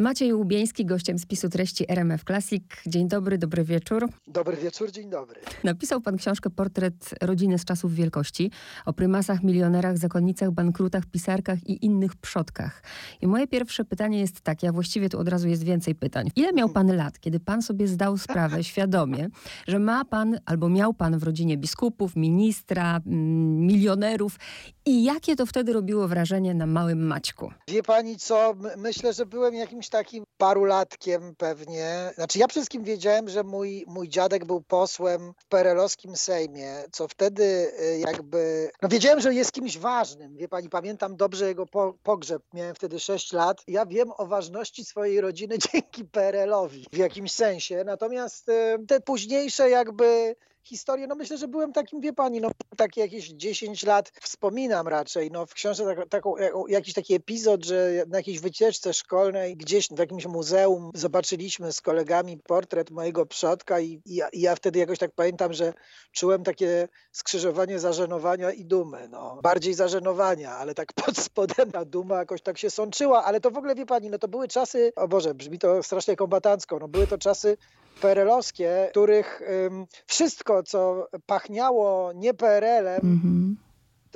Maciej Łubieński, gościem spisu treści RMF Classic. Dzień dobry, dobry wieczór. Dobry wieczór, dzień dobry. Napisał pan książkę Portret rodziny z czasów wielkości o prymasach, milionerach, zakonnicach, bankrutach, pisarkach i innych przodkach. I moje pierwsze pytanie jest takie, a właściwie tu od razu jest więcej pytań. Ile miał pan lat, kiedy pan sobie zdał sprawę świadomie, że ma pan albo miał pan w rodzinie biskupów, ministra, mm, milionerów i jakie to wtedy robiło wrażenie na małym Maćku? Wie pani co, myślę, że byłem jakimś takim parulatkiem pewnie. Znaczy ja przede wszystkim wiedziałem, że mój, mój dziadek był posłem w perelowskim Sejmie, co wtedy y, jakby... No wiedziałem, że jest kimś ważnym. Wie pani, pamiętam dobrze jego po, pogrzeb. Miałem wtedy 6 lat. Ja wiem o ważności swojej rodziny dzięki PRL-owi w jakimś sensie. Natomiast y, te późniejsze jakby historię, no myślę, że byłem takim, wie pani, no takie jakieś 10 lat wspominam raczej, no w książce tak, taką, jakiś taki epizod, że na jakiejś wycieczce szkolnej gdzieś w jakimś muzeum zobaczyliśmy z kolegami portret mojego przodka i, i, ja, i ja wtedy jakoś tak pamiętam, że czułem takie skrzyżowanie zażenowania i dumy, no. Bardziej zażenowania, ale tak pod spodem ta duma jakoś tak się sączyła, ale to w ogóle, wie pani, no to były czasy, o Boże, brzmi to strasznie kombatancko, no były to czasy PRL-owskie, których wszystko, co pachniało nie PRL-em, mm-hmm.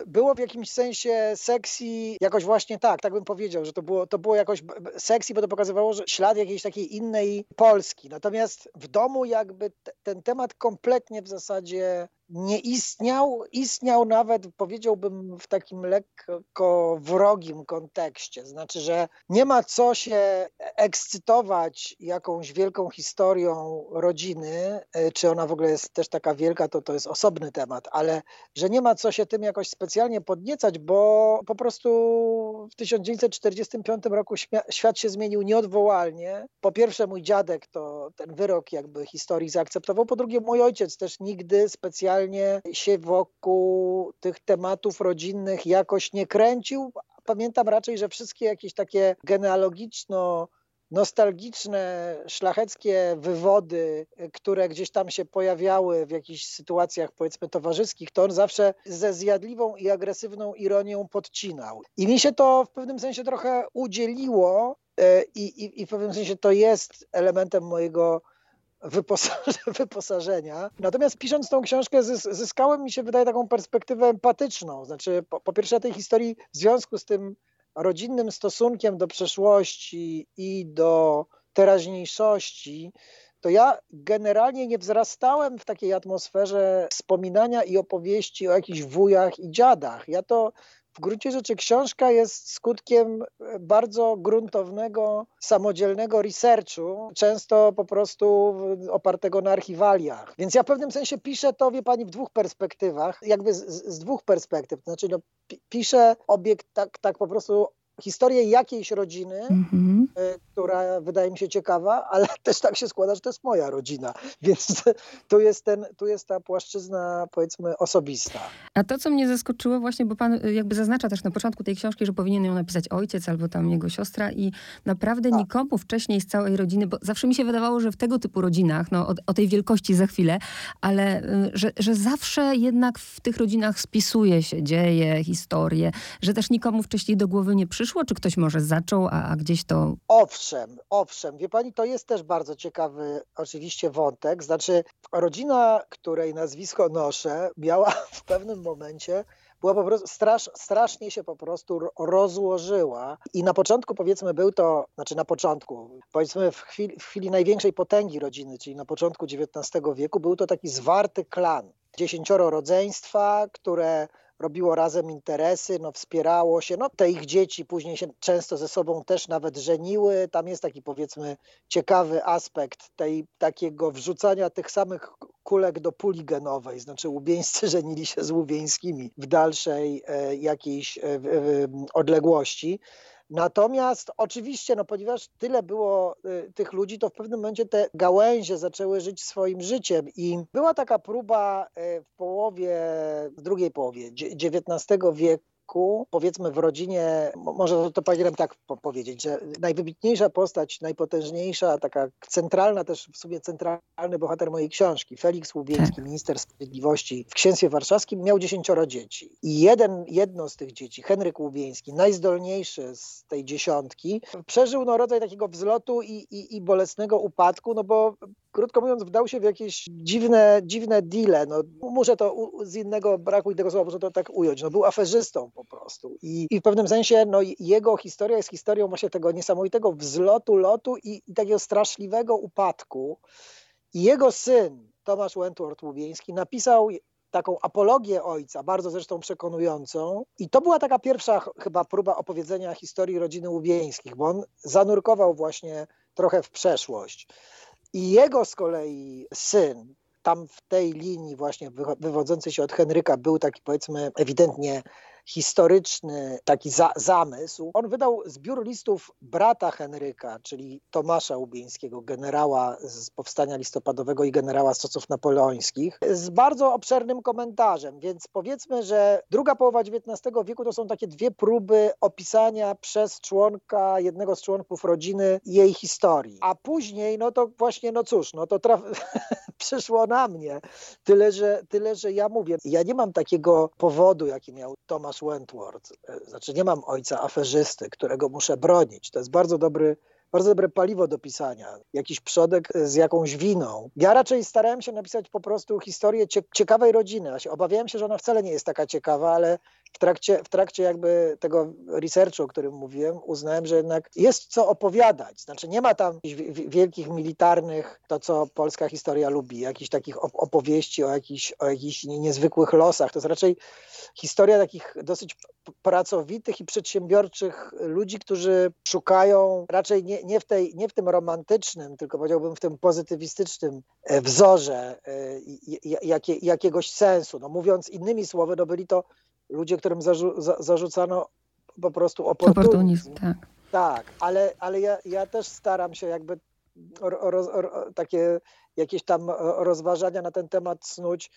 było w jakimś sensie seksji, jakoś właśnie tak, tak bym powiedział, że to było, to było jakoś seksji, bo to pokazywało że ślad jakiejś takiej innej Polski. Natomiast w domu jakby ten temat kompletnie w zasadzie nie istniał, istniał nawet powiedziałbym w takim lekko wrogim kontekście. Znaczy, że nie ma co się ekscytować jakąś wielką historią rodziny, e, czy ona w ogóle jest też taka wielka, to to jest osobny temat, ale że nie ma co się tym jakoś specjalnie podniecać, bo po prostu w 1945 roku świat się zmienił nieodwołalnie. Po pierwsze mój dziadek to ten wyrok jakby historii zaakceptował, po drugie mój ojciec też nigdy specjalnie specjalnie się wokół tych tematów rodzinnych jakoś nie kręcił. Pamiętam raczej, że wszystkie jakieś takie genealogiczno nostalgiczne, szlacheckie wywody, które gdzieś tam się pojawiały w jakichś sytuacjach, powiedzmy, towarzyskich, to on zawsze ze zjadliwą i agresywną ironią podcinał. I mi się to w pewnym sensie trochę udzieliło e, i, i, i w pewnym sensie to jest elementem mojego wyposażenia. Natomiast pisząc tą książkę zyskałem mi się wydaje taką perspektywę empatyczną. Znaczy po, po pierwsze tej historii w związku z tym rodzinnym stosunkiem do przeszłości i do teraźniejszości, to ja generalnie nie wzrastałem w takiej atmosferze wspominania i opowieści o jakichś wujach i dziadach. Ja to w gruncie rzeczy książka jest skutkiem bardzo gruntownego, samodzielnego researchu, często po prostu opartego na archiwaliach. Więc ja w pewnym sensie piszę to, wie pani, w dwóch perspektywach, jakby z, z dwóch perspektyw. Znaczy, no, piszę obiekt tak, tak po prostu historię jakiejś rodziny, mm-hmm. która wydaje mi się ciekawa, ale też tak się składa, że to jest moja rodzina, więc tu jest, ten, tu jest ta płaszczyzna powiedzmy osobista. A to, co mnie zaskoczyło właśnie, bo pan y, jakby zaznacza też na początku tej książki, że powinien ją napisać ojciec albo tam jego siostra i naprawdę A. nikomu wcześniej z całej rodziny, bo zawsze mi się wydawało, że w tego typu rodzinach, no o, o tej wielkości za chwilę, ale y, że, że zawsze jednak w tych rodzinach spisuje się dzieje, historie, że też nikomu wcześniej do głowy nie przyszło, przyszło? Czy ktoś może zaczął, a, a gdzieś to... Owszem, owszem. Wie pani, to jest też bardzo ciekawy oczywiście wątek. Znaczy rodzina, której nazwisko noszę, miała w pewnym momencie była po prostu strasz, strasznie się po prostu rozłożyła. I na początku powiedzmy był to, znaczy na początku, powiedzmy w chwili, w chwili największej potęgi rodziny, czyli na początku XIX wieku, był to taki zwarty klan. Dziesięcioro rodzeństwa, które robiło razem interesy, no wspierało się, no te ich dzieci później się często ze sobą też nawet żeniły, tam jest taki powiedzmy ciekawy aspekt tej takiego wrzucania tych samych kulek do puli genowej, znaczy łubieńscy żenili się z łubieńskimi w dalszej e, jakiejś e, e, odległości. Natomiast oczywiście, no ponieważ tyle było y, tych ludzi, to w pewnym momencie te gałęzie zaczęły żyć swoim życiem i była taka próba y, w połowie, w drugiej połowie XIX wieku, powiedzmy w rodzinie, może to powinienem tak powiedzieć, że najwybitniejsza postać, najpotężniejsza, taka centralna też w sumie centralny bohater mojej książki, Felix Łubieński, tak. minister sprawiedliwości w księstwie warszawskim, miał dziesięcioro dzieci. I jeden, jedno z tych dzieci, Henryk Łubieński, najzdolniejszy z tej dziesiątki, przeżył no, rodzaj takiego wzlotu i, i, i bolesnego upadku, no bo krótko mówiąc, wdał się w jakieś dziwne, dziwne deale. No, muszę to z innego braku innego słowa, muszę to tak ująć. No, był aferzystą po prostu. I, i w pewnym sensie no, jego historia jest historią właśnie tego niesamowitego wzlotu, lotu i, i takiego straszliwego upadku. I jego syn, Tomasz Wentworth Łubieński, napisał taką apologię ojca, bardzo zresztą przekonującą. I to była taka pierwsza chyba próba opowiedzenia historii rodziny Łubieńskich, bo on zanurkował właśnie trochę w przeszłość. I jego z kolei syn, tam w tej linii właśnie wywodzącej się od Henryka był taki powiedzmy ewidentnie historyczny taki za, zamysł. On wydał zbiór listów brata Henryka, czyli Tomasza Łubieńskiego, generała z powstania listopadowego i generała stosów napoleońskich, z bardzo obszernym komentarzem, więc powiedzmy, że druga połowa XIX wieku to są takie dwie próby opisania przez członka, jednego z członków rodziny jej historii. A później, no to właśnie, no cóż, no to traf... przyszło na mnie. Tyle że, tyle, że ja mówię, ja nie mam takiego powodu, jaki miał Tomasz Thomas Wentworth. E, znaczy nie mam ojca aferzysty, którego muszę bronić. To jest bardzo dobry bardzo dobre paliwo do pisania, jakiś przodek z jakąś winą. Ja raczej starałem się napisać po prostu historię ciekawej rodziny. Obawiałem się, że ona wcale nie jest taka ciekawa, ale w trakcie, w trakcie jakby tego researchu, o którym mówiłem, uznałem, że jednak jest co opowiadać. Znaczy nie ma tam wielkich militarnych, to co polska historia lubi, jakichś takich opowieści o jakichś, o jakichś niezwykłych losach. To jest raczej historia takich dosyć pracowitych i przedsiębiorczych ludzi, którzy szukają raczej nie, nie, w, tej, nie w tym romantycznym, tylko powiedziałbym w tym pozytywistycznym e, wzorze e, jakie, jakiegoś sensu. No mówiąc innymi słowy, no byli to ludzie, którym zarzu, za, zarzucano po prostu oportunizm. oportunizm tak. tak, ale, ale ja, ja też staram się jakby roz, takie jakieś tam rozważania na ten temat snuć,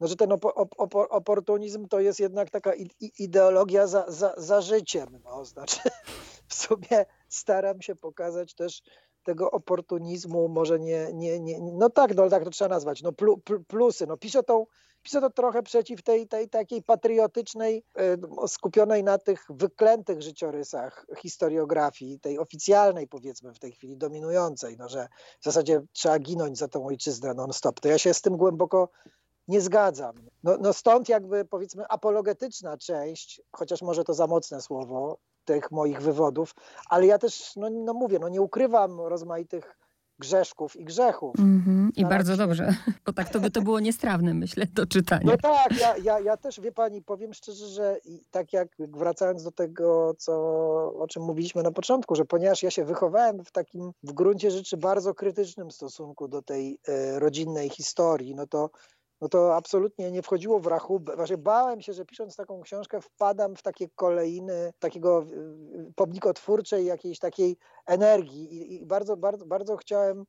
no, że ten op, op, op, oportunizm to jest jednak taka ideologia za, za, za życiem. No, znaczy, w sumie staram się pokazać też tego oportunizmu, może nie, nie, nie no tak, no tak to trzeba nazwać, no plu, plusy. No piszę tą piszę to trochę przeciw tej, tej takiej patriotycznej, e, skupionej na tych wyklętych życiorysach historiografii, tej oficjalnej powiedzmy w tej chwili dominującej, no, że w zasadzie trzeba ginąć za tą ojczyznę non-stop. To ja się z tym głęboko nie zgadzam. No, no stąd jakby powiedzmy apologetyczna część, chociaż może to za mocne słowo, tych moich wywodów, ale ja też, no, no mówię, no nie ukrywam rozmaitych grzeszków i grzechów. Mm-hmm. I bardzo dobrze, bo tak to by to było niestrawne, myślę, do czytania. No tak, ja, ja, ja też, wie pani, powiem szczerze, że tak jak wracając do tego, co, o czym mówiliśmy na początku, że ponieważ ja się wychowałem w takim w gruncie rzeczy bardzo krytycznym stosunku do tej e, rodzinnej historii, no to no to absolutnie nie wchodziło w rachubę. Właśnie bałem się, że pisząc taką książkę wpadam w takie kolejny takiego pobnikotwórczej jakiejś takiej energii i, i bardzo, bardzo, bardzo chciałem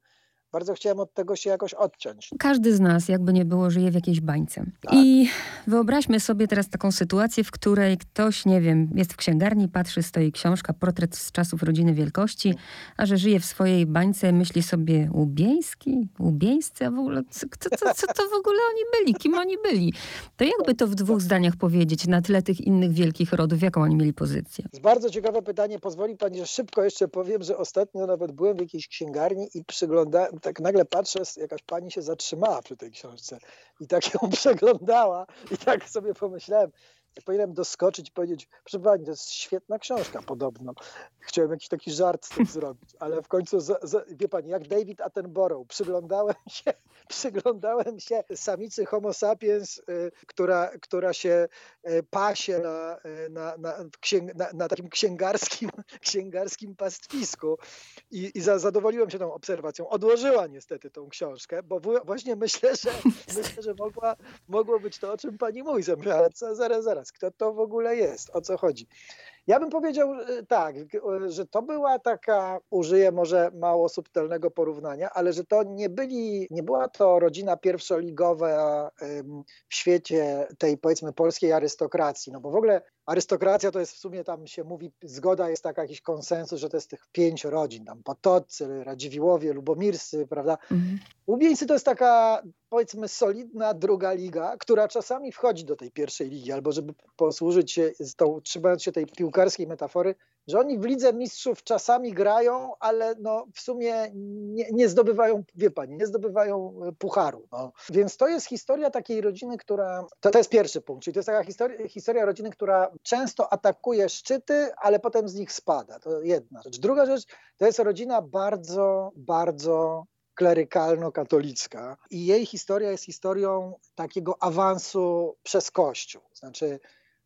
bardzo chciałem od tego się jakoś odciąć. Każdy z nas, jakby nie było, żyje w jakiejś bańce. Tak. I wyobraźmy sobie teraz taką sytuację, w której ktoś, nie wiem, jest w księgarni, patrzy, stoi książka, portret z czasów rodziny wielkości, a że żyje w swojej bańce, myśli sobie łubieński, łubieńscy, a w ogóle co, co, co to w ogóle oni byli, kim oni byli? To jakby to w dwóch zdaniach powiedzieć na tle tych innych wielkich rodów, jaką oni mieli pozycję? Bardzo ciekawe pytanie. Pozwoli pani, że szybko jeszcze powiem, że ostatnio nawet byłem w jakiejś księgarni i przyglądałem, tak nagle patrzę, jakaś pani się zatrzymała przy tej książce i tak ją przeglądała i tak sobie pomyślałem, powinienem doskoczyć i powiedzieć, proszę pani, to jest świetna książka podobno. Chciałem jakiś taki żart z tym zrobić, ale w końcu, za, za, wie pani, jak David Attenborough, przyglądałem się, przyglądałem się samicy homo sapiens, y, która, która się y, pasie na, y, na, na, księg, na, na takim księgarskim, księgarskim pastwisku i, i za, zadowoliłem się tą obserwacją. Odłożyła niestety tą książkę, bo właśnie myślę, że myślę, że mogła, mogło być to, o czym pani mówi, ale co, zaraz, zaraz zaraz, kto to w ogóle jest, o co chodzi. Ja bym powiedział tak, że to była taka, użyję może mało subtelnego porównania, ale że to nie byli, nie była to rodzina pierwszoligowa w świecie tej powiedzmy polskiej arystokracji, no bo w ogóle arystokracja to jest w sumie tam się mówi, zgoda jest taka, jakiś konsensus, że to jest tych pięć rodzin, tam Potoccy, Radziwiłowie, Lubomirscy, prawda? Mhm. Łubieńcy to jest taka powiedzmy solidna druga liga, która czasami wchodzi do tej pierwszej ligi, albo żeby posłużyć się, tą, trzymając się tej piłkarskiej metafory, że oni w Lidze Mistrzów czasami grają, ale no w sumie nie, nie zdobywają, wie pani, nie zdobywają e, pucharu. No. Więc to jest historia takiej rodziny, która, to, to jest pierwszy punkt, czyli to jest taka historia, historia rodziny, która często atakuje szczyty, ale potem z nich spada. To jedna rzecz. Druga rzecz, to jest rodzina bardzo, bardzo klerykalno-katolicka i jej historia jest historią takiego awansu przez Kościół. Znaczy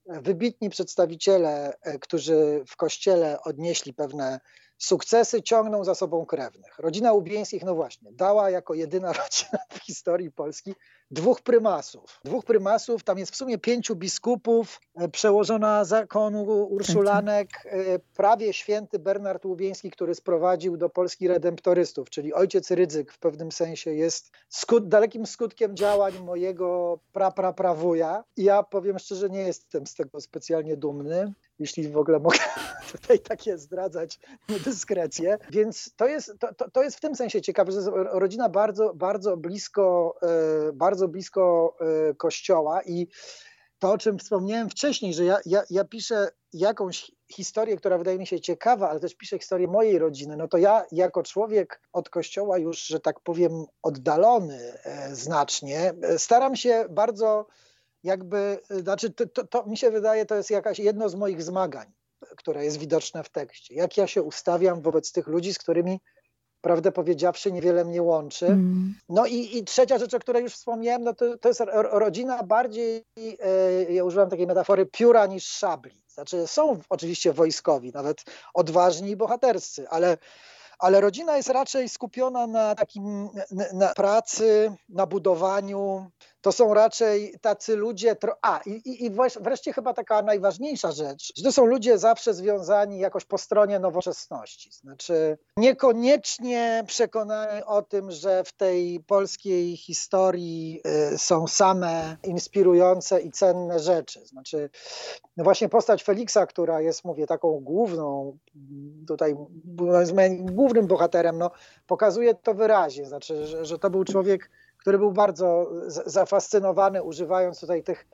wybitni przedstawiciele, e, którzy w kościele odnieśli pewne sukcesy, ciągną za sobą krewnych. Rodzina Ubieńskich, no właśnie, dała jako jedyna rodzina w historii Polski dwóch prymasów. Dwóch prymasów, tam jest w sumie pięciu biskupów, e, przełożona zakonu Urszulanek, e, prawie święty Bernard Łubieński, który sprowadził do Polski redemptorystów, czyli ojciec Rydzyk w pewnym sensie jest skut, dalekim skutkiem działań mojego pra-pra-prawuja. Ja powiem szczerze, nie jestem z tego specjalnie dumny jeśli w ogóle mogę tutaj takie zdradzać dyskrecję. Więc to jest, to, to, to jest w tym sensie ciekawe, że rodzina bardzo, bardzo blisko, e, bardzo blisko e, kościoła i to, o czym wspomniałem wcześniej, że ja, ja, ja piszę jakąś historię, która wydaje mi się ciekawa, ale też piszę historię mojej rodziny, no to ja jako człowiek od kościoła już, że tak powiem, oddalony e, znacznie, staram się bardzo jakby, znaczy to, to, to, mi się wydaje, to jest jakaś jedno z moich zmagań, które jest widoczne w tekście. Jak ja się ustawiam wobec tych ludzi, z którymi prawdę powiedziawszy niewiele mnie łączy. Mm. No i, i, trzecia rzecz, o której już wspomniałem, no to, to jest rodzina bardziej, e, ja używam takiej metafory, pióra niż szabli. Znaczy są oczywiście wojskowi, nawet odważni i bohaterscy, ale ale rodzina jest raczej skupiona na takim na pracy, na budowaniu, to są raczej tacy ludzie. A, i, i wreszcie chyba taka najważniejsza rzecz, że to są ludzie zawsze związani jakoś po stronie nowoczesności. Znaczy, niekoniecznie przekonani o tym, że w tej polskiej historii y, są same inspirujące i cenne rzeczy. Znaczy, no właśnie postać Feliksa, która jest, mówię, taką główną, tutaj głównym bohaterem, no, pokazuje to wyraźnie. Znaczy, że, że to był człowiek który był bardzo zafascynowany, używając tutaj tych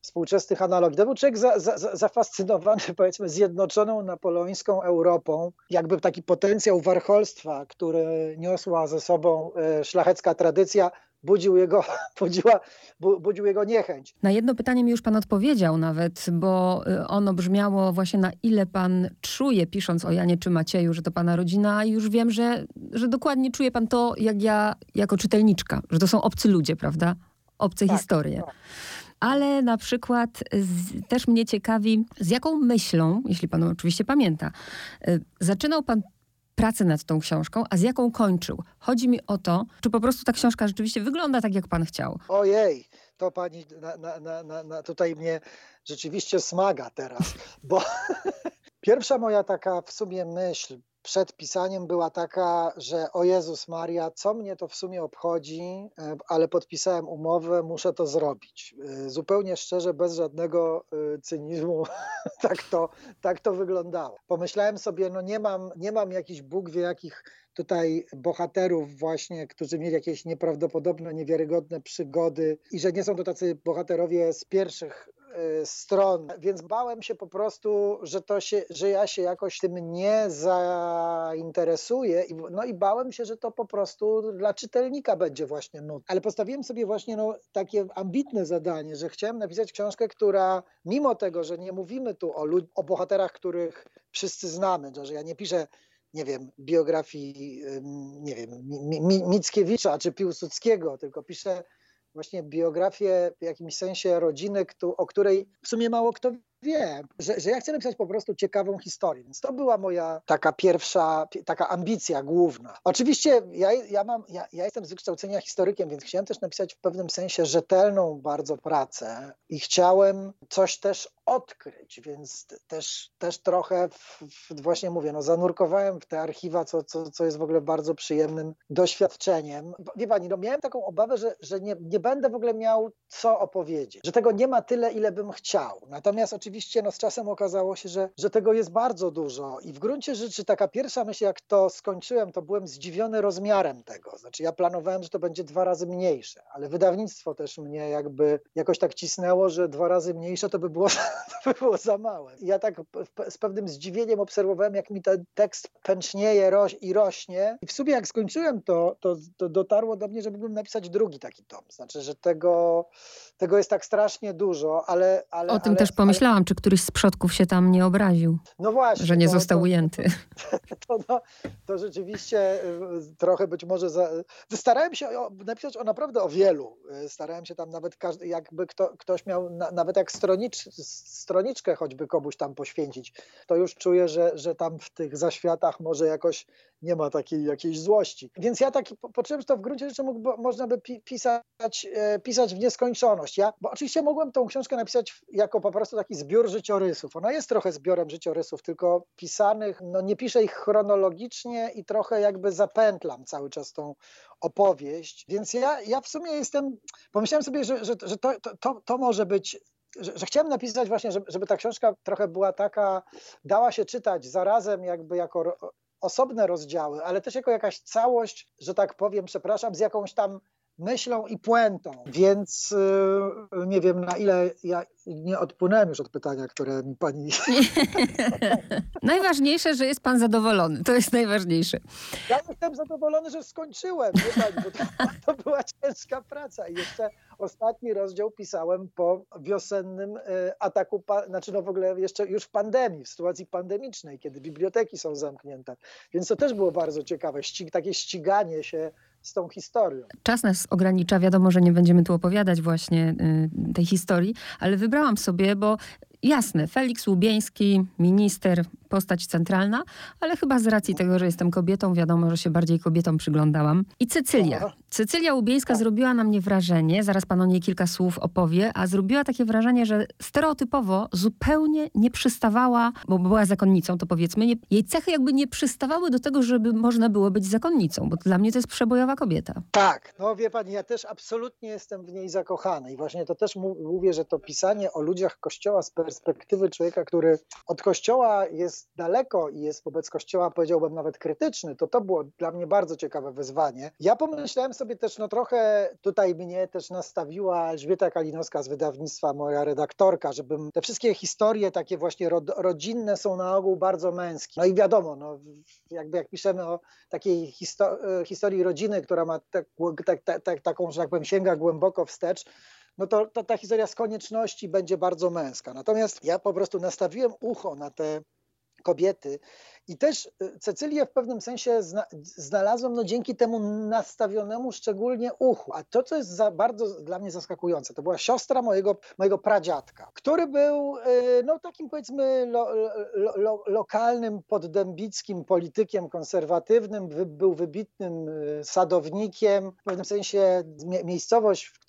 współczesnych analogii. To był człowiek za, za, zafascynowany, powiedzmy, zjednoczoną napoleońską Europą, jakby taki potencjał warcholstwa, który niosła ze sobą e, szlachecka tradycja, budził jego, budziła, budził jego niechęć. Na jedno pytanie mi już pan odpowiedział nawet, bo y, ono brzmiało właśnie na ile pan czuje, pisząc o Janie czy Macieju, że to pana rodzina i już wiem, że, że dokładnie czuje pan to, jak ja jako czytelniczka, że to są obcy ludzie, prawda? Obce tak, historie. Tak ale na przykład z, też mnie ciekawi, z jaką myślą, jeśli pan oczywiście pamięta, y, zaczynał pan pracę nad tą książką, a z jaką kończył. Chodzi mi o to, czy po prostu ta książka rzeczywiście wygląda tak, jak pan chciał. Ojej, to pani na, na, na, tutaj mnie rzeczywiście smaga teraz, bo pierwsza moja taka w sumie myśl przed pisaniem była taka, że o Jezus Maria, co mnie to w sumie obchodzi, e, ale podpisałem umowę, muszę to zrobić. E, zupełnie szczerze, bez żadnego e, cynizmu, tak to, tak to wyglądało. Pomyślałem sobie, no nie mam, nie mam jakichś Bóg wie jakich tutaj bohaterów właśnie, którzy mieli jakieś nieprawdopodobne, niewiarygodne przygody i że nie są to tacy bohaterowie z pierwszych stron, więc bałem się po prostu, że, to się, że ja się jakoś tym nie zainteresuję. No i bałem się, że to po prostu dla czytelnika będzie właśnie nudne. Ale postawiłem sobie właśnie no, takie ambitne zadanie, że chciałem napisać książkę, która mimo tego, że nie mówimy tu o, o bohaterach, których wszyscy znamy, że ja nie piszę nie wiem, biografii, nie wiem, Mickiewicza czy Piłsudskiego, tylko piszę właśnie biografię w jakimś sensie rodziny, o której w sumie mało kto że, że ja chcę napisać po prostu ciekawą historię. Więc to była moja taka pierwsza, taka ambicja główna. Oczywiście ja, ja, mam, ja, ja jestem z wykształcenia historykiem, więc chciałem też napisać w pewnym sensie rzetelną bardzo pracę i chciałem coś też odkryć, więc też, też trochę w, w, właśnie mówię, no zanurkowałem w te archiwa, co, co, co jest w ogóle bardzo przyjemnym doświadczeniem. Wie pani, no miałem taką obawę, że, że nie, nie będę w ogóle miał co opowiedzieć, że tego nie ma tyle, ile bym chciał. Natomiast oczywiście no, z czasem okazało się, że, że tego jest bardzo dużo. I w gruncie rzeczy taka pierwsza myśl, jak to skończyłem, to byłem zdziwiony rozmiarem tego. Znaczy ja planowałem, że to będzie dwa razy mniejsze, ale wydawnictwo też mnie jakby jakoś tak cisnęło, że dwa razy mniejsze to by było, to by było za małe. I ja tak z pewnym zdziwieniem obserwowałem, jak mi ten tekst pęcznieje roś i rośnie. I w sumie jak skończyłem to, to, to dotarło do mnie, żebym napisać drugi taki tom. Znaczy, że tego, tego jest tak strasznie dużo, ale... ale o tym ale, też pomyślałam. Czy któryś z przodków się tam nie obraził. No właśnie. Że nie to, został to, ujęty. To, to, to, rzeczywiście y, trochę być może... Za... Starałem się napisać o naprawdę o wielu. Y, starałem się tam nawet każdy, jakby kto, ktoś miał, na, nawet jak stronicz, stroniczkę choćby komuś tam poświęcić, to już czuję, że, że tam w tych zaświatach może jakoś nie ma takiej jakiejś złości. Więc ja taki poczułem, że to w gruncie rzeczy mógł, można by pisać, e, pisać w nieskończoność. Ja, bo oczywiście mogłem tą książkę napisać jako po prostu taki zbiór życiorysów. Ona jest trochę zbiorem życiorysów, tylko pisanych, no nie piszę ich chronologicznie i trochę jakby zapętlam cały czas tą opowieść. Więc ja, ja w sumie jestem, pomyślałem sobie, że, że, że to, to, to może być że, że, chciałem napisać właśnie, żeby, żeby, ta książka trochę była taka, dała się czytać zarazem jakby jako osobne rozdziały, ale też jako jakaś całość, że tak powiem, przepraszam, z jakąś tam myślą i puentą. Więc yy, nie wiem, na ile ja nie odpłynąłem już od pytania, które mi pani. najważniejsze, że jest pan zadowolony. To jest najważniejsze. Ja jestem zadowolony, że skończyłem, wie pani, bo to, to była ciężka praca. I jeszcze ostatni rozdział pisałem po wiosennym e, ataku, znaczy no w ogóle jeszcze już w pandemii, w sytuacji pandemicznej, kiedy biblioteki są zamknięte. Więc to też było bardzo ciekawe, ścig, takie ściganie się z tą historią. Czas nas ogranicza, wiadomo, że nie będziemy tu opowiadać właśnie y, tej historii, ale wybrałam sobie, bo jasne, Felix Łubieński, minister, postać centralna, ale chyba z racji tego, że jestem kobietą, wiadomo, że się bardziej kobietom przyglądałam. I Cecylia. Cecylia Łubieńska tak. zrobiła na mnie wrażenie, zaraz pan o niej kilka słów opowie, a zrobiła takie wrażenie, że stereotypowo zupełnie nie przystawała, bo była zakonnicą, to powiedzmy, nie, jej cechy jakby nie przystawały do tego, żeby można było być zakonnicą, bo dla mnie to jest przebojowa kobieta. Tak, no wie pani, ja też absolutnie jestem w niej zakochany i właśnie to też mówię, że to pisanie o ludziach Kościoła z perspektywy człowieka, który od Kościoła jest daleko i jest wobec Kościoła, powiedziałbym, nawet krytyczny, to to było dla mnie bardzo ciekawe wyzwanie. Ja pomyślałem sobie też, no trochę tutaj mnie też nastawiła Elżbieta Kalinowska z wydawnictwa, moja redaktorka, żebym te wszystkie historie takie właśnie rodzinne są na ogół bardzo męskie. No i wiadomo, no, jakby jak piszemy o takiej histo historii rodziny, która ma tak, tak, tak, tak, taką, że tak powiem, sięga głęboko wstecz, no to, to ta historia z konieczności będzie bardzo męska. Natomiast ja po prostu nastawiłem ucho na te kobiety i też y, Cecylię w pewnym sensie zna, znalazłem no, dzięki temu nastawionemu szczególnie uchu. A to, co jest bardzo dla mnie zaskakujące, to była siostra mojego, mojego pradziadka, który był y, no, takim powiedzmy lo, lo, lo, lokalnym, poddębickim politykiem konserwatywnym, wy, był wybitnym y, sadownikiem. W pewnym sensie miejscowość, w,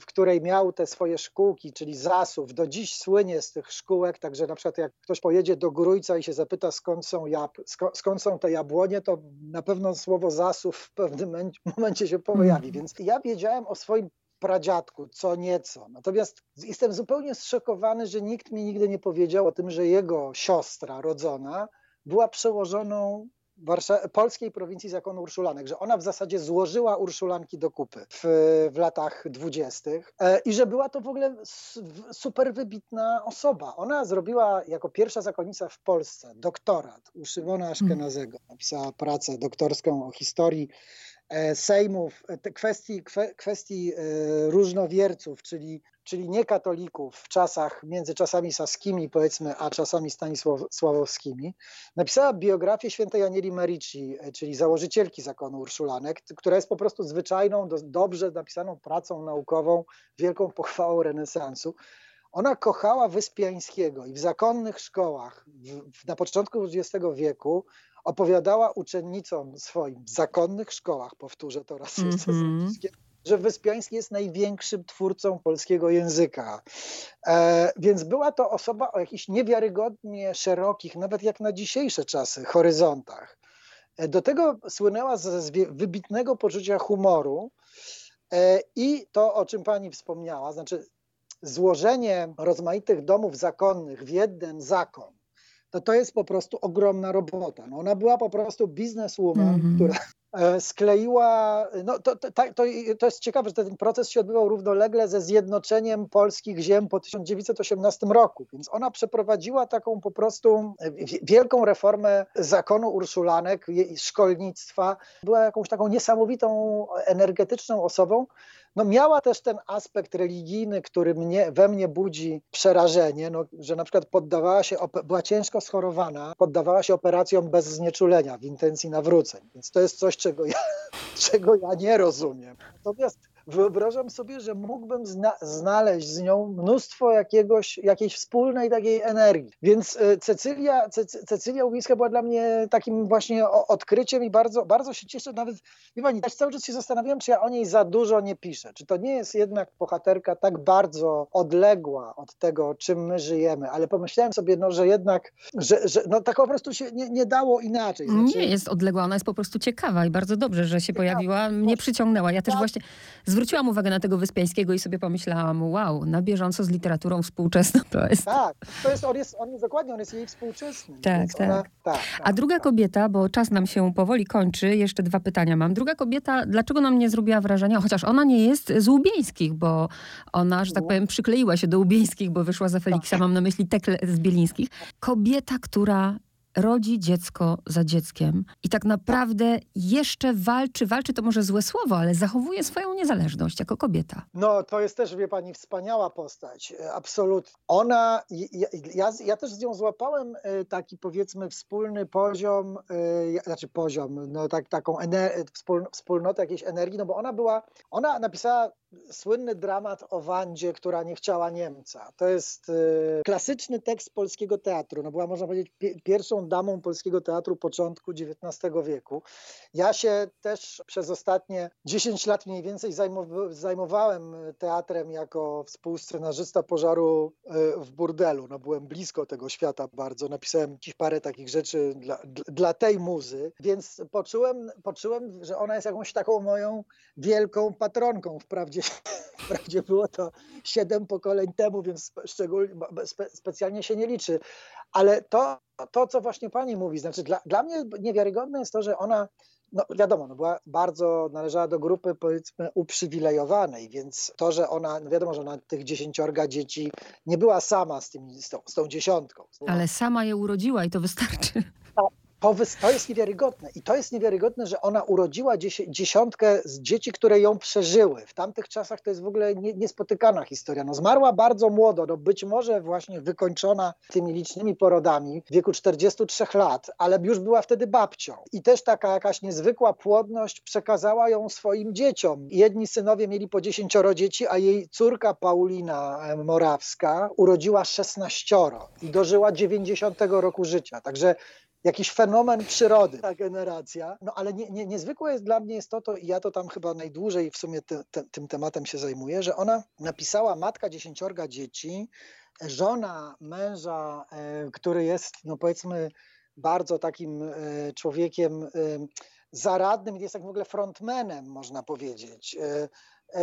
w której miał te swoje szkółki, czyli Zasów, do dziś słynie z tych szkółek, także na przykład jak ktoś pojedzie do Grójca i się zapyta skąd są jab, skąd są te jabłonie, to na pewno słowo zasów w pewnym momencie się pojawi. Więc ja wiedziałem o swoim pradziadku, co nieco. Natomiast jestem zupełnie zszokowany, że nikt mi nigdy nie powiedział o tym, że jego siostra rodzona była przełożoną Warsza- polskiej prowincji zakonu Urszulanek, że ona w zasadzie złożyła Urszulanki do kupy w, w latach dwudziestych e, i że była to w ogóle super wybitna osoba. Ona zrobiła jako pierwsza zakonnica w Polsce doktorat u Szymona Aszkenazego. Napisała pracę doktorską o historii sejmów, te kwestii, kwe, kwestii e, różnowierców, czyli czyli nie katolików w czasach, między czasami saskimi powiedzmy, a czasami stanisławowskimi, napisała biografię świętej Anieli Merici, czyli założycielki zakonu Urszulanek, która jest po prostu zwyczajną, dobrze napisaną pracą naukową, wielką pochwałą renesansu. Ona kochała Wyspiańskiego i w zakonnych szkołach w, na początku XX wieku opowiadała uczennicom swoim w zakonnych szkołach, powtórzę to raz jeszcze mm -hmm że Wyspiański jest największym twórcą polskiego języka. E, więc była to osoba o jakichś niewiarygodnie szerokich, nawet jak na dzisiejsze czasy, horyzontach. E, do tego słynęła ze wybitnego poczucia humoru e, i to, o czym pani wspomniała, znaczy złożenie rozmaitych domów zakonnych w jeden zakon, to to jest po prostu ogromna robota. No ona była po prostu bizneswoman, mm -hmm. która E, skleiła, no to, to, to, to jest ciekawe, że ten proces się odbywał równolegle ze zjednoczeniem polskich ziem po 1918 roku, więc ona przeprowadziła taką po prostu wielką reformę zakonu urszulanek, szkolnictwa, była jakąś taką niesamowitą, energetyczną osobą, no miała też ten aspekt religijny, który mnie, we mnie budzi przerażenie, no, że na przykład poddawała się, była ciężko schorowana, poddawała się operacjom bez znieczulenia w intencji nawróceń. Więc to jest coś, czego ja, czego ja nie rozumiem. Natomiast wyobrażam sobie, że mógłbym zna znaleźć z nią mnóstwo jakiegoś, jakiejś wspólnej takiej energii. Więc e, Cecylia, Cecylia Łubińska była dla mnie takim właśnie odkryciem i bardzo, bardzo się cieszę. Nawet, wie pani, też cały czas się zastanawiam, czy ja o niej za dużo nie piszę. Czy to nie jest jednak bohaterka tak bardzo odległa od tego, czym my żyjemy. Ale pomyślałem sobie, no, że jednak, że, że no, tak po prostu się nie, nie dało inaczej. Znaczy... Nie jest odległa, ona jest po prostu ciekawa i bardzo dobrze, że się pojawiła. Mnie przyciągnęła. Ja też tak. właśnie zwróciłam uwagę na tego Wyspiańskiego i sobie pomyślałam, wow, na bieżąco z literaturą współczesną to jest. Tak, to jest, on, jest, on jest dokładnie, on jest jej współczesny. Tak, tak. Ona, tak, tak. A druga tak. kobieta, bo czas nam się powoli kończy, jeszcze dwa pytania mam. Druga kobieta, dlaczego nam nie zrobiła wrażenia, chociaż ona nie jest z Łubieńskich, bo ona, że tak powiem, przykleiła się do Łubieńskich, bo wyszła za Feliksa, tak. mam na myśli Tekle z Bielińskich. Kobieta, która rodzi dziecko za dzieckiem i tak naprawdę jeszcze walczy, walczy to może złe słowo, ale zachowuje swoją niezależność jako kobieta. No to jest też, wie pani, wspaniała postać, e, absolutnie. Ona, ja, ja, ja też z nią złapałem e, taki powiedzmy wspólny poziom, e, znaczy poziom, no tak, taką ener- wspólnotę jakiejś energii, no bo ona była, ona napisała słynny dramat o Wandzie, która nie chciała Niemca. To jest y, klasyczny tekst polskiego teatru. No była, można powiedzieć, pierwszą damą polskiego teatru początku XIX wieku. Ja się też przez ostatnie 10 lat mniej więcej zajmowałem teatrem jako współscenarzysta pożaru y, w burdelu. No byłem blisko tego świata bardzo. Napisałem parę takich rzeczy dla, dla tej muzy, więc poczułem, poczułem, że ona jest jakąś taką moją wielką patronką. Wprawdzie Wprawdzie było to siedem pokoleń temu, więc szczególnie, spe, specjalnie się nie liczy. Ale to, to, co właśnie pani mówi, znaczy dla, dla mnie niewiarygodne jest to, że ona no wiadomo, no była bardzo, należała do grupy powiedzmy uprzywilejowanej, więc to, że ona, no wiadomo, że ona tych dziesięciorga dzieci nie była sama z, tymi, z, tą, z tą dziesiątką. Ale sama je urodziła i to wystarczy. To, jest niewiarygodne. I to jest niewiarygodne, że ona urodziła dziesiątkę z dzieci, które ją przeżyły. W tamtych czasach to jest w ogóle nie, niespotykana historia. No, zmarła bardzo młodo, no, być może właśnie wykończona tymi licznymi porodami w wieku 43 lat, ale już była wtedy babcią. I też taka jakaś niezwykła płodność przekazała ją swoim dzieciom. Jedni synowie mieli po dziesięcioro dzieci, a jej córka Paulina Morawska urodziła 16 i dożyła 90 roku życia. Także jakiś fenomen przyrody, ta generacja. No ale nie, nie, niezwykłe jest dla mnie jest to, to i ja to tam chyba najdłużej w sumie te, te, tym tematem się zajmuję, że ona napisała matka dziesięciorga dzieci, żona męża, e, który jest, no powiedzmy, bardzo takim e, człowiekiem e, zaradnym, jest tak w ogóle frontmanem, można powiedzieć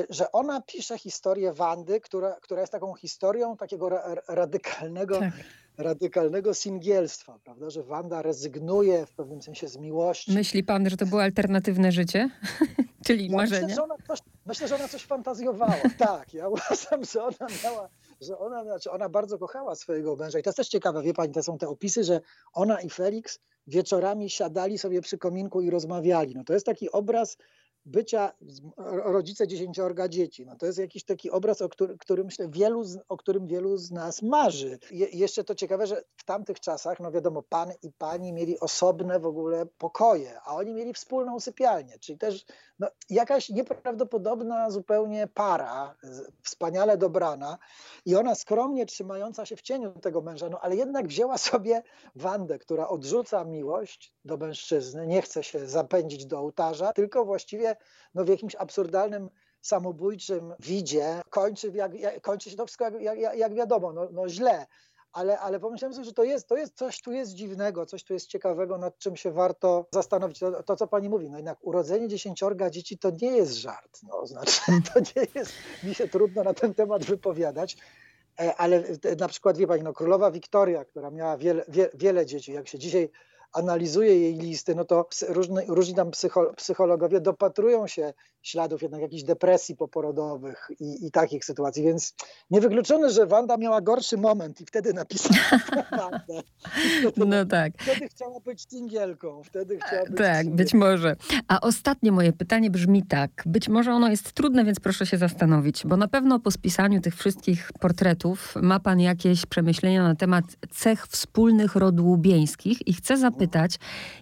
że ona pisze historię Wandy, która, która jest taką historią takiego ra radykalnego tak radykalnego singielstwa, prawda, że Wanda rezygnuje w pewnym sensie z miłości. Myśli pan, że to było alternatywne życie? Czyli ja marzenie? Myślę że, ona coś, myślę, że ona coś fantazjowała. tak, ja uważam, że ona miała, że ona, znaczy ona bardzo kochała swojego męża. I to jest też ciekawe, wie pani, to są te opisy, że ona i Felix wieczorami siadali sobie przy kominku i rozmawiali. No to jest taki obraz bycia rodzice dziesięciorga dzieci. No to jest jakiś taki obraz, o, który, który myślę wielu, o którym wielu z nas marzy. Je, jeszcze to ciekawe, że w tamtych czasach, no wiadomo, pan i pani mieli osobne w ogóle pokoje, a oni mieli wspólną sypialnię, czyli też no, jakaś nieprawdopodobna zupełnie para, wspaniale dobrana i ona skromnie trzymająca się w cieniu tego męża, no ale jednak wzięła sobie Wandę, która odrzuca miłość do mężczyzny, nie chce się zapędzić do ołtarza, tylko właściwie no, w jakimś absurdalnym samobójczym widzie kończy, jak, jak, kończy się to wszystko jak, jak, jak wiadomo, no, no źle ale, ale pomyślałem sobie, że to jest, to jest coś tu jest dziwnego, coś tu jest ciekawego, nad czym się warto zastanowić. To, to co pani mówi, no jednak urodzenie dziesięciorga dzieci to nie jest żart. No, znaczy, to nie jest, mi się trudno na ten temat wypowiadać. E, ale na przykład, wie pani, no, królowa Wiktoria, która miała wiele, wie, wiele dzieci, jak się dzisiaj analizuje jej listy, no to różni, różni tam psychologowie dopatrują się śladów jednak jakichś depresji poporodowych i, i takich sytuacji, więc niewykluczone, że Wanda miała gorszy moment i wtedy napisała Wandę. No tak. Wtedy chciała być singielką, wtedy chciała być Tak, singielką. być może. A ostatnie moje pytanie brzmi tak. Być może ono jest trudne, więc proszę się zastanowić, bo na pewno po spisaniu tych wszystkich portretów ma pan jakieś przemyślenia na temat cech wspólnych rodu łubieńskich i chcę zapytać,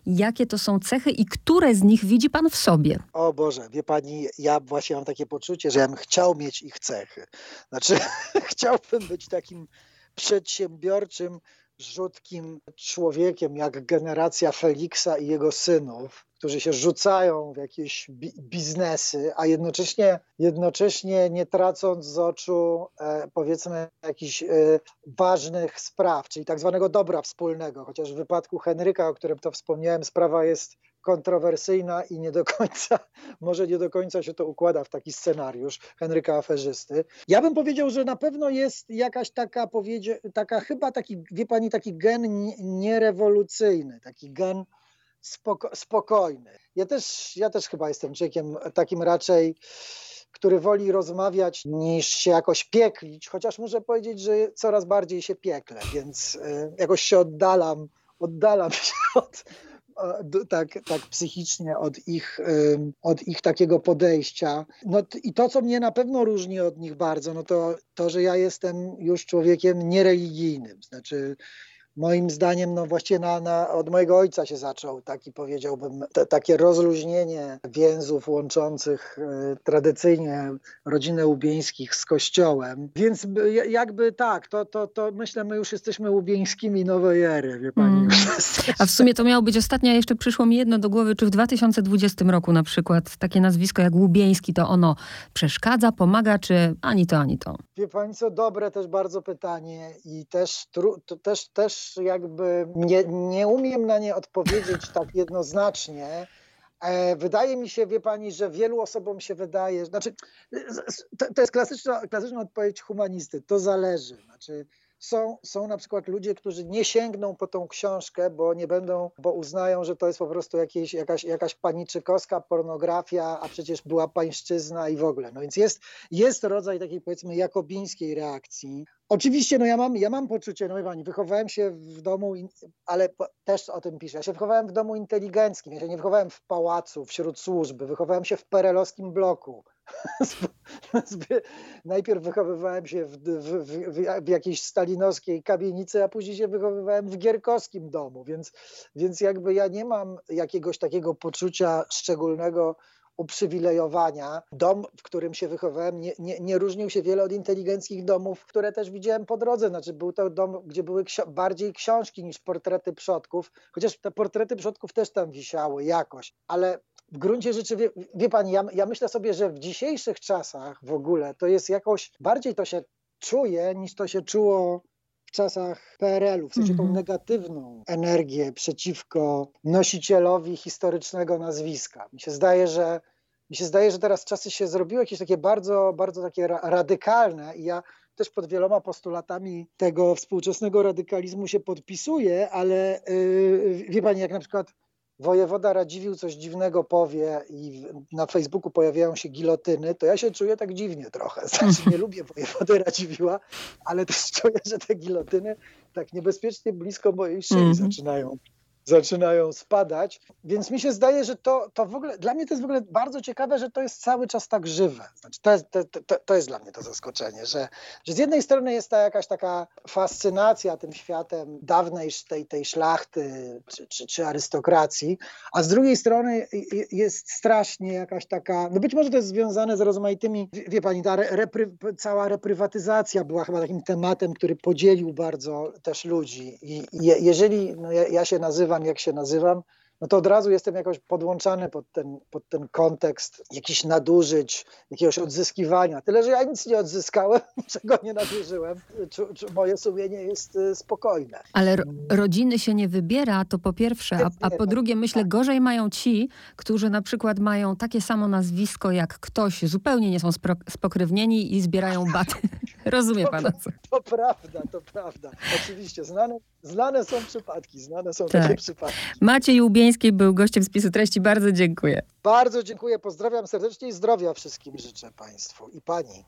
jakie to są cechy i które z nich widzi pan w sobie? O Boże, wie pani, ja właśnie mam takie poczucie, że ja bym chciał mieć ich cechy. Znaczy, chciałbym być takim przedsiębiorczym, rzutkim człowiekiem, jak generacja Feliksa i jego synów, którzy się rzucają w jakieś bi biznesy, a jednocześnie, jednocześnie nie tracąc z oczu e, powiedzmy jakichś e, ważnych spraw, czyli tak zwanego dobra wspólnego. Chociaż w wypadku Henryka, o którym to wspomniałem, sprawa jest kontrowersyjna i nie do końca, może nie do końca się to układa w taki scenariusz Henryka Aferzysty. Ja bym powiedział, że na pewno jest jakaś taka, powiedzie, taka chyba taki, wie pani, taki gen nierewolucyjny, taki gen spoko, spokojny. Ja też, ja też chyba jestem człowiekiem takim raczej który woli rozmawiać niż się jakoś pieklić, chociaż muszę powiedzieć, że coraz bardziej się piekle, więc y, jakoś się oddalam, oddalam się od, tak, tak psychicznie od ich, od ich takiego podejścia. No i to, co mnie na pewno różni od nich bardzo, no to to, że ja jestem już człowiekiem niereligijnym. Znaczy, moim zdaniem, no właściwie na, na, od mojego ojca się zaczął taki, powiedziałbym, te, takie rozluźnienie więzów łączących y, tradycyjnie rodzinę Łubieńskich z kościołem. Więc jakby tak, to, to, to myślę, my już jesteśmy Łubieńskimi nowej ery, wie pani. Mm. A w sumie to miało być ostatnia, jeszcze przyszło mi jedno do głowy, czy w 2020 roku na przykład takie nazwisko jak Łubieński, to ono przeszkadza, pomaga, czy ani to, ani to? Wie pani co, dobre też bardzo pytanie i też, to też, też jakby nie, nie umiem na nie odpowiedzieć tak jednoznacznie. E, wydaje mi się, wie pani, że wielu osobom się wydaje, znaczy to, to jest klasyczna, klasyczna odpowiedź humanisty, to zależy. Znaczy, są, są na przykład ludzie, którzy nie sięgną po tą książkę, bo nie będą, bo uznają, że to jest po prostu jakieś, jakaś, jakaś paniczykowska pornografia, a przecież była pańszczyzna i w ogóle. No więc jest, jest rodzaj takiej powiedzmy jakobińskiej reakcji. Oczywiście, no ja mam, ja mam poczucie, no pani, wychowałem się w domu, ale też o tym piszę, ja się wychowałem w domu inteligenckim, ja się nie wychowałem w pałacu, wśród służby, wychowałem się w perelowskim bloku. Najpierw wychowywałem się w, w, w, w, jakiejś stalinowskiej kamienicy, a później się wychowywałem w gierkowskim domu, więc, więc jakby ja nie mam jakiegoś takiego poczucia szczególnego uprzywilejowania. Dom, w którym się wychowałem, nie, nie, nie, różnił się wiele od inteligenckich domów, które też widziałem po drodze. Znaczy, był to dom, gdzie były ksio bardziej książki niż portrety przodków, chociaż te portrety przodków też tam wisiały jakoś, ale w gruncie rzeczy, wie, wie pani, ja, ja myślę sobie, że w dzisiejszych czasach w ogóle to jest jakoś, bardziej to się czuje niż to się czuło w czasach PRL-u, w sensie tą mhm. negatywną energię przeciwko nosicielowi historycznego nazwiska. Mi się zdaje, że mi się zdaje, że teraz czasy się zrobiły jakieś takie bardzo, bardzo takie radykalne i ja też pod wieloma postulatami tego współczesnego radykalizmu się podpisuję, ale yy, wie pani, jak na przykład wojewoda Radziwił coś dziwnego powie i na Facebooku pojawiają się gilotyny, to ja się czuję tak dziwnie trochę. Znaczy nie lubię wojewody Radziwiła, ale też czuję, że te gilotyny tak niebezpiecznie blisko mojej szyi mm -hmm. zaczynają zaczynają spadać. Więc mi się zdaje, że to, to w ogóle, dla mnie to jest w ogóle bardzo ciekawe, że to jest cały czas tak żywe. Znaczy, to, jest, to, to, to jest dla mnie to zaskoczenie, że, że z jednej strony jest ta jakaś taka fascynacja tym światem dawnej tej, tej szlachty czy, czy, czy arystokracji, a z drugiej strony jest strasznie jakaś taka, no być może to jest związane z rozmaitymi, wie pani, ta repry, cała reprywatyzacja była chyba takim tematem, który podzielił bardzo też ludzi i je, jeżeli no ja, ja się nazywam nazywam, jak się nazywam, no to od razu jestem jakoś podłączany pod ten, pod ten kontekst jakichś nadużyć, jakiegoś odzyskiwania. Tyle, że ja nic nie odzyskałem, czego nie nadużyłem. Czy, czy moje sumienie jest y, spokojne. Ale ro rodziny się nie wybiera, to po pierwsze, a, a po drugie myślę, gorzej mają ci, którzy na przykład mają takie samo nazwisko jak ktoś, zupełnie nie są spokrewnieni i zbierają baty. Rozumie pan to, to prawda, to prawda. Oczywiście, znane, znane są przypadki, znane są tak. takie przypadki. Maciej Był gościem spisu treści. Bardzo dziękuję. Bardzo dziękuję, pozdrawiam serdecznie i zdrowia wszystkim życzę Państwu i Pani.